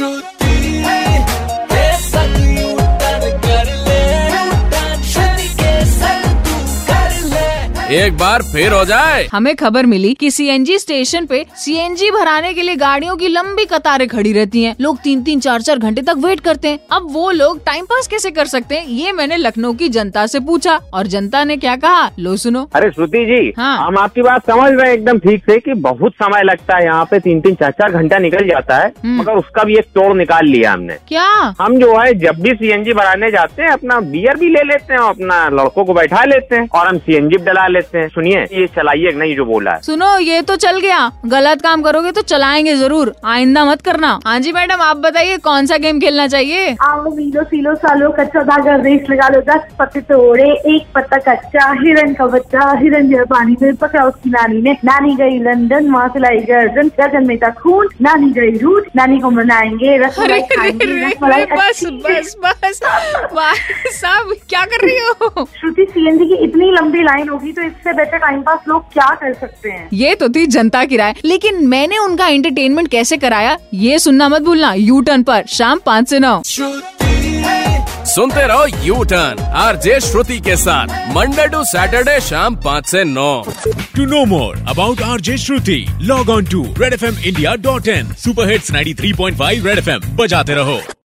श्रुति एक बार फिर हो जाए। हमें खबर मिली कि सीएनजी स्टेशन पे सीएनजी भराने के लिए गाड़ियों की लंबी कतारें खड़ी रहती हैं। लोग तीन तीन चार चार घंटे तक वेट करते हैं। अब वो लोग टाइम पास कैसे कर सकते हैं ये मैंने लखनऊ की जनता से पूछा और जनता ने क्या कहा? लो सुनो। अरे श्रुति जी हाँ। हम आपकी बात समझ रहे हैं एकदम ठीक से कि बहुत समय लगता है यहाँ पे तीन तीन चार चार घंटा निकल जाता है हम्म। मगर उसका भी एक तोड़ निकाल लिया हमने। क्या? हम जो है जब भी सीएनजी भराने जाते हैं अपना बियर भी ले लेते हैं और अपना लड़कों को बैठा लेते हैं और हम सीएनजी भी डला लेते हैं सुनिए ये चलाइए नहीं जो बोला है। सुनो ये तो चल गया। गलत काम करोगे तो चलाएँगे ज़रूर। आइंदा मत करना। हाँ जी मैडम आप बताइए कौन सा गेम खेलना चाहिए? आओ मीलो सीलो सालो कच्चा धागा रेस लगा लो दस पत्ते तोड़े एक पत्ता कच्चा हिरन का बच्चा हिरन जो पानी में पकड़ा उसकी नानी ने। नानी गई लंदन वहाँ से लाई गर्दन गर्जन में था खून। नानी गई रूट नानी को मनाएँगे रसमलाई खाएँगे बस बस बस साहब क्या कर रही हो? श्रुति सीएनजी की इतनी लंबी लाइन होगी तो इससे बेटर टाइम पास लोग क्या कर सकते हैं? ये तो थी जनता की राय। लेकिन मैंने उनका एंटरटेनमेंट कैसे कराया ये सुनना मत भूलना। यू टर्न पर शाम पाँच से नौ। सुनते रहो यू टर्न आर जे श्रुति के साथ मंडे टू सैटरडे शाम पाँच से नौ। To know more about RJ Shruti, log on to redfmindia.in. Superhits 93.5 Red FM. बजाते रहो।